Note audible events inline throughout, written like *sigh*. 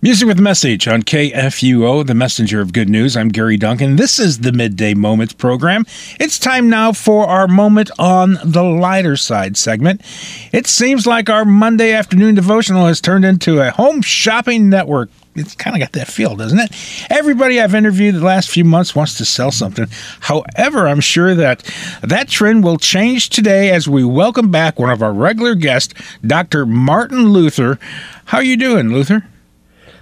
Music with Message on KFUO, the messenger of good news. I'm Gary Duncan. This is the Midday Moments program. It's time now for our moment on the lighter side segment. It seems like our Monday afternoon devotional has turned into a home shopping network. It's kind of got that feel, doesn't it? Everybody I've interviewed the last few months wants to sell something. However, I'm sure that that trend will change today as we welcome back one of our regular guests, Dr. Martin Luther. How are you doing, Luther?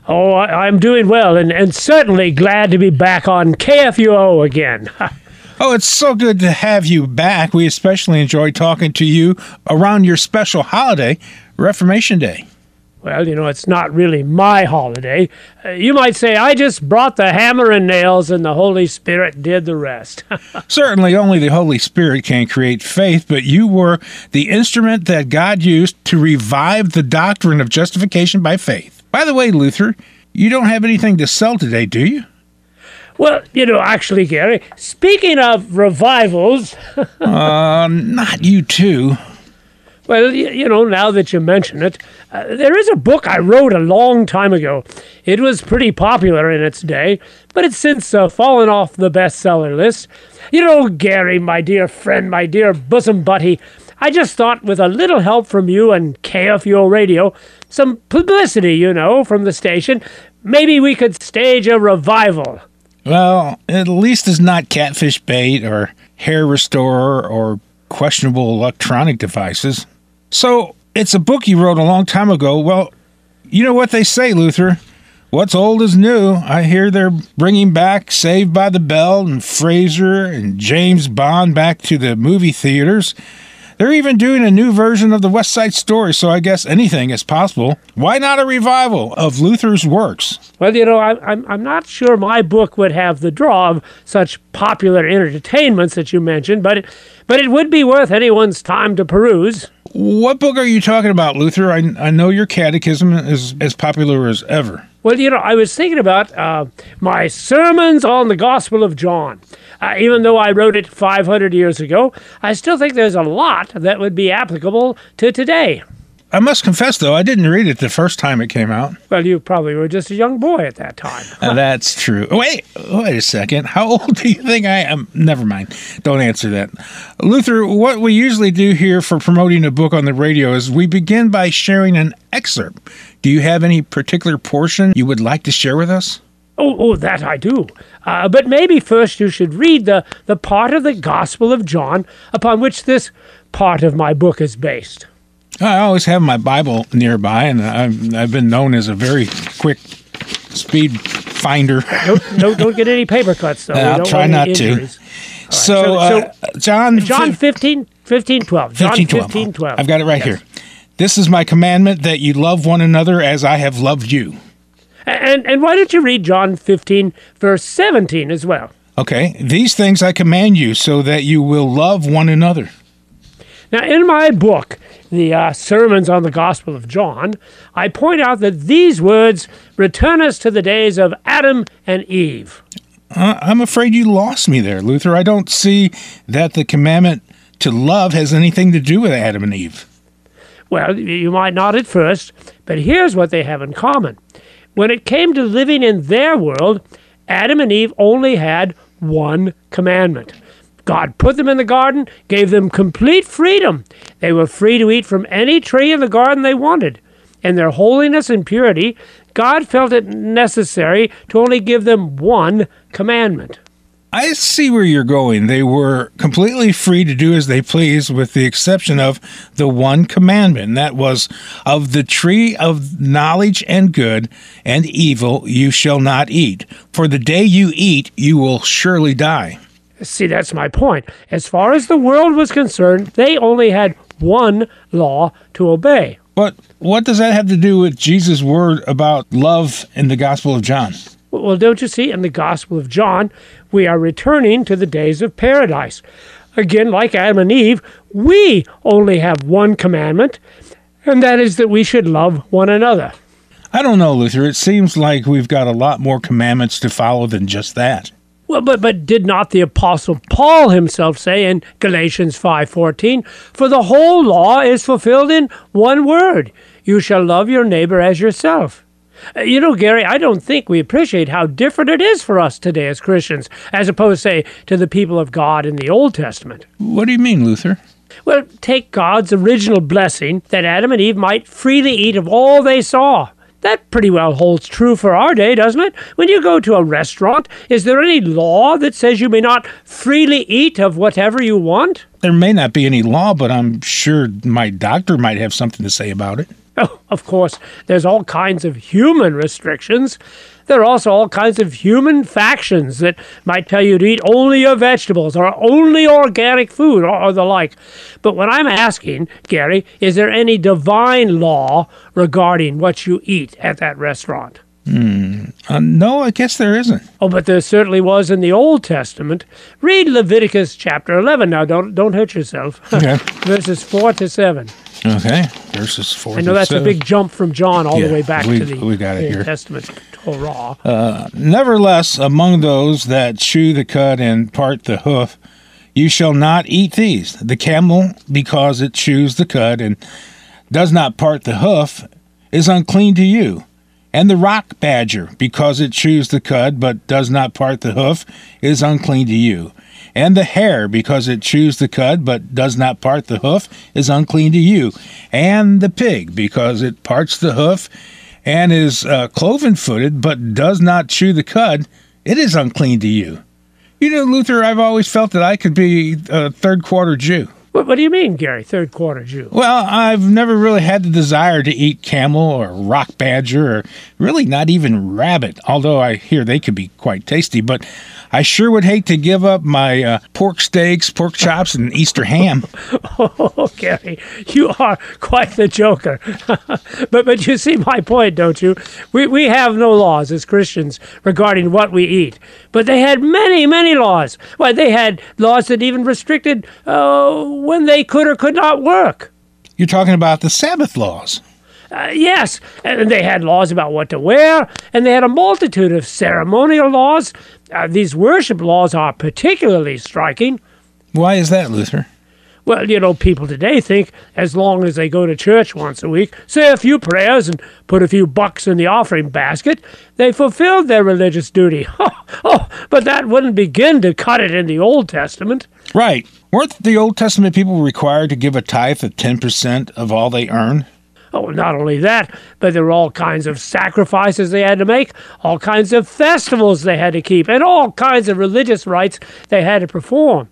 Oh, I, am doing well and, and certainly glad to be back on KFUO again. *laughs* oh, it's so good to have you back. We especially enjoy talking to you around your special holiday, Reformation Day. Well, you know, it's not really my holiday. Uh, you might say I just brought the hammer and nails and the Holy Spirit did the rest. *laughs* Certainly, only the Holy Spirit can create faith, but you were the instrument that God used to revive the doctrine of justification by faith. By the way, Luther, you don't have anything to sell today, do you? Well, you know, actually, Gary, speaking of revivals. *laughs* uh, not you too. Well, you know, now that you mention it, uh, there is a book I wrote a long time ago. It was pretty popular in its day, but it's since uh, fallen off the bestseller list. You know, Gary, my dear friend, my dear bosom buddy, I just thought with a little help from you and KFUO Radio, some publicity, you know, from the station, maybe we could stage a revival. Well, at least it's not catfish bait or hair restorer or questionable electronic devices. So, it's a book you wrote a long time ago. Well, you know what they say, Luther. What's old is new. I hear they're bringing back Saved by the Bell and Frasier and James Bond back to the movie theaters. They're even doing a new version of the West Side Story, so I guess anything is possible. Why not a revival of Luther's works? Well, you know, I, I'm, I'm not sure my book would have the draw of such popular entertainments that you mentioned, but it, but it would be worth anyone's time to peruse. What book are you talking about, Luther? I, I know your catechism is as popular as ever. Well, you know, I was thinking about uh, my sermons on the Gospel of John. Uh, even though I wrote it 500 years ago, I still think there's a lot that would be applicable to today. I must confess, though, I didn't read it the first time it came out. Well, you probably were just a young boy at that time. uh, *laughs* that's true. Wait, wait a second. How old do you think I am? Never mind. Don't answer that. Luther, what we usually do here for promoting a book on the radio is we begin by sharing an excerpt. Do you have any particular portion you would like to share with us? Oh, oh, that I do. Uh, but maybe first you should read the, the part of the Gospel of John upon which this part of my book is based. I always have my Bible nearby, and I've, I've been known as a very quick speed finder. *laughs* don't, don't, don't get any paper cuts, though. *laughs* I'll try not to. Right, so, so, uh, John, John 15, 15, 12. John 15, 12. 15, 12. I've got it right yes. here. This is my commandment that you love one another as I have loved you. And, and why don't you read John 15, verse 17 as well? Okay. These things I command you so that you will love one another. Now, in my book, the uh, Sermons on the Gospel of John, I point out that these words return us to the days of Adam and Eve. Uh, I'm afraid you lost me there, Luther. I don't see that the commandment to love has anything to do with Adam and Eve. Well, you might not at first, but here's what they have in common. When it came to living in their world, Adam and Eve only had one commandment. God put them in the garden, gave them complete freedom. They were free to eat from any tree in the garden they wanted. In their holiness and purity, God felt it necessary to only give them one commandment. I see where you're going. They were completely free to do as they pleased, with the exception of the one commandment. And that was, Of the tree of knowledge and good and evil you shall not eat. For the day you eat, you will surely die. See, that's my point. As far as the world was concerned, they only had one law to obey. But what does that have to do with Jesus' word about love in the Gospel of John? Well, don't you see, in the Gospel of John, we are returning to the days of paradise. Again, like Adam and Eve, we only have one commandment, and that is that we should love one another. I don't know, Luther. It seems like we've got a lot more commandments to follow than just that. Well, but but did not the apostle Paul himself say in Galatians 5:14, "For the whole law is fulfilled in one word: you shall love your neighbor as yourself." Uh, You know, Gary, I don't think we appreciate how different it is for us today as Christians, as opposed, say, to the people of God in the Old Testament. What do you mean, Luther? Well, take God's original blessing that Adam and Eve might freely eat of all they saw. That pretty well holds true for our day, doesn't it? When you go to a restaurant, is there any law that says you may not freely eat of whatever you want? There may not be any law, but I'm sure my doctor might have something to say about it. Oh, of course, there's all kinds of human restrictions. There are also all kinds of human factions that might tell you to eat only your vegetables or only organic food or, or the like. But what I'm asking, Gary, is there any divine law regarding what you eat at that restaurant? Uh, no, I guess there isn't. Oh, but there certainly was in the Old Testament. Read Leviticus chapter 11 now. Don't don't hurt yourself. *laughs* Okay. Verses 4 to 7. Okay. Verses 4 I know to that's a big jump from John all Yeah, the way back we- to the we got it Old here. Testament Torah. Nevertheless, among those that chew the cud and part the hoof, you shall not eat these. The camel, because it chews the cud and does not part the hoof, is unclean to you. And the rock badger, because it chews the cud but does not part the hoof, is unclean to you. And the hare, because it chews the cud but does not part the hoof, is unclean to you. And the pig, because it parts the hoof and is uh, cloven footed but does not chew the cud, it is unclean to you. You know, Luther, I've always felt that I could be a third quarter Jew. What, what do you mean, Gary? Third quarter Jew? Well, I've never really had the desire to eat camel or rock badger or really not even rabbit, although I hear they could be quite tasty. But I sure would hate to give up my uh, pork steaks, pork chops, and Easter ham. *laughs* Oh, Gary, you are quite the joker. *laughs* but but you see my point, don't you? We we have no laws as Christians regarding what we eat, but they had many many laws. Why they had laws that even restricted uh, when they could or could not work. You're talking about the Sabbath laws. Uh, yes, and they had laws about what to wear, and they had a multitude of ceremonial laws. Uh, these worship laws are particularly striking. Why is that, Luther? Well, you know, people today think as long as they go to church once a week, say a few prayers, and put a few bucks in the offering basket, they fulfilled their religious duty. *laughs* oh, but that wouldn't begin to cut it in the Old Testament. Right. Weren't the Old Testament people required to give a tithe of 10% of all they earn? Oh, not only that, but there were all kinds of sacrifices they had to make, all kinds of festivals they had to keep, and all kinds of religious rites they had to perform.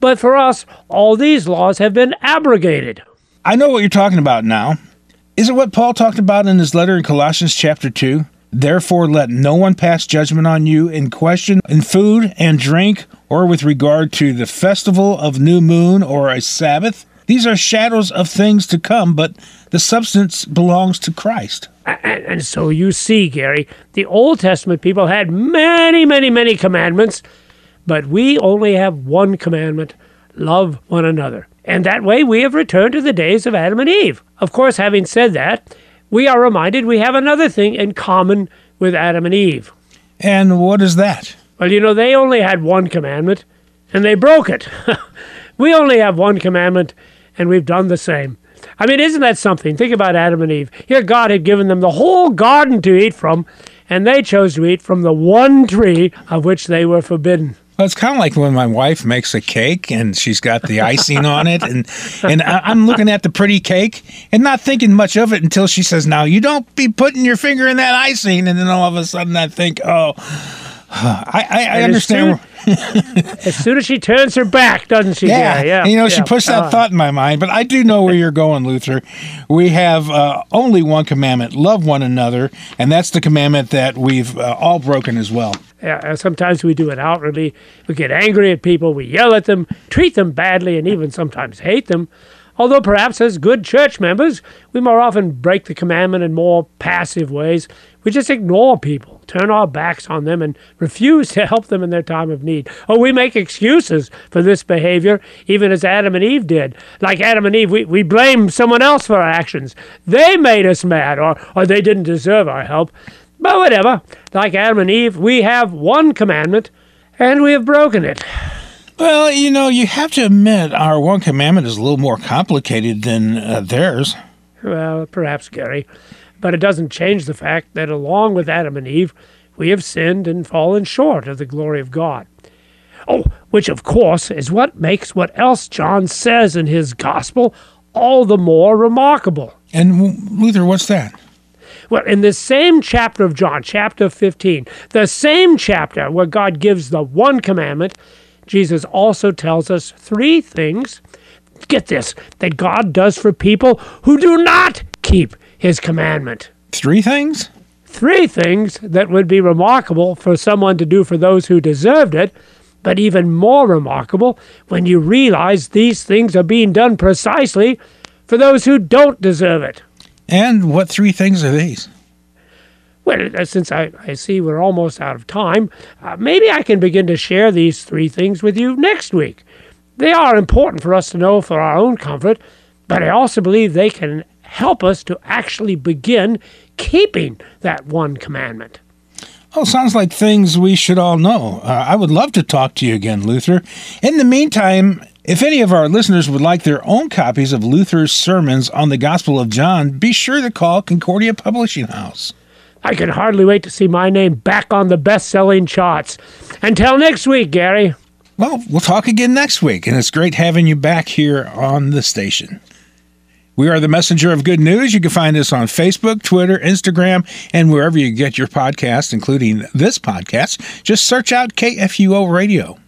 But for us, all these laws have been abrogated. I know what you're talking about now. Is it what Paul talked about in his letter in Colossians chapter 2? Therefore, let no one pass judgment on you in question in food and drink, or with regard to the festival of new moon or a Sabbath. These are shadows of things to come, but the substance belongs to Christ. And, and so you see, Gary, the Old Testament people had many, many, many commandments, but we only have one commandment love one another. And that way we have returned to the days of Adam and Eve. Of course, having said that, we are reminded we have another thing in common with Adam and Eve. And what is that? Well, you know, they only had one commandment, and they broke it. *laughs* we only have one commandment, and we've done the same. I mean, isn't that something? Think about Adam and Eve. Here, God had given them the whole garden to eat from, and they chose to eat from the one tree of which they were forbidden. Well, it's kind of like when my wife makes a cake and she's got the icing on it, and and I'm looking at the pretty cake and not thinking much of it until she says, "Now you don't be putting your finger in that icing," and then all of a sudden I think, "Oh, *sighs* I I, I understand." *laughs* As soon as she turns her back, doesn't she? Yeah, yeah. you know, she yeah. puts that Uh, thought in my mind, but I do know where you're going, Luther. We have uh, only one commandment: love one another, and that's the commandment that we've uh, all broken as well. Yeah, sometimes we do it outwardly. We get angry at people, we yell at them, treat them badly, and even sometimes hate them. Although perhaps as good church members, we more often break the commandment in more passive ways. We just ignore people, turn our backs on them, and refuse to help them in their time of need. Or we make excuses for this behavior, even as Adam and Eve did. Like Adam and Eve, we, we blame someone else for our actions. They made us mad, or, or they didn't deserve our help. But whatever, like Adam and Eve, we have one commandment, and we have broken it. Well, you know, you have to admit our one commandment is a little more complicated than uh, theirs. Well, perhaps, Gary. But it doesn't change the fact that along with Adam and Eve, we have sinned and fallen short of the glory of God. Oh, which of course is what makes what else John says in his gospel all the more remarkable. And Luther, what's that? Well, in the same chapter of John, chapter 15, the same chapter where God gives the one commandment, Jesus also tells us three things. Get this that God does for people who do not keep his commandment. Three things? Three things that would be remarkable for someone to do for those who deserved it, but even more remarkable when you realize these things are being done precisely for those who don't deserve it. And what three things are these? Well, uh, since I, I see we're almost out of time, uh, maybe I can begin to share these three things with you next week. They are important for us to know for our own comfort, but I also believe they can help us to actually begin keeping that one commandment. Oh, sounds like things we should all know. Uh, I would love to talk to you again, Luther. In the meantime, if any of our listeners would like their own copies of Luther's sermons on the Gospel of John, be sure to call Concordia Publishing House. I can hardly wait to see my name back on the best selling charts. Until next week, Gary. Well, we'll talk again next week, and it's great having you back here on the station. We are the messenger of good news. You can find us on Facebook, Twitter, Instagram, and wherever you get your podcast, including this podcast. Just search out KFUO Radio.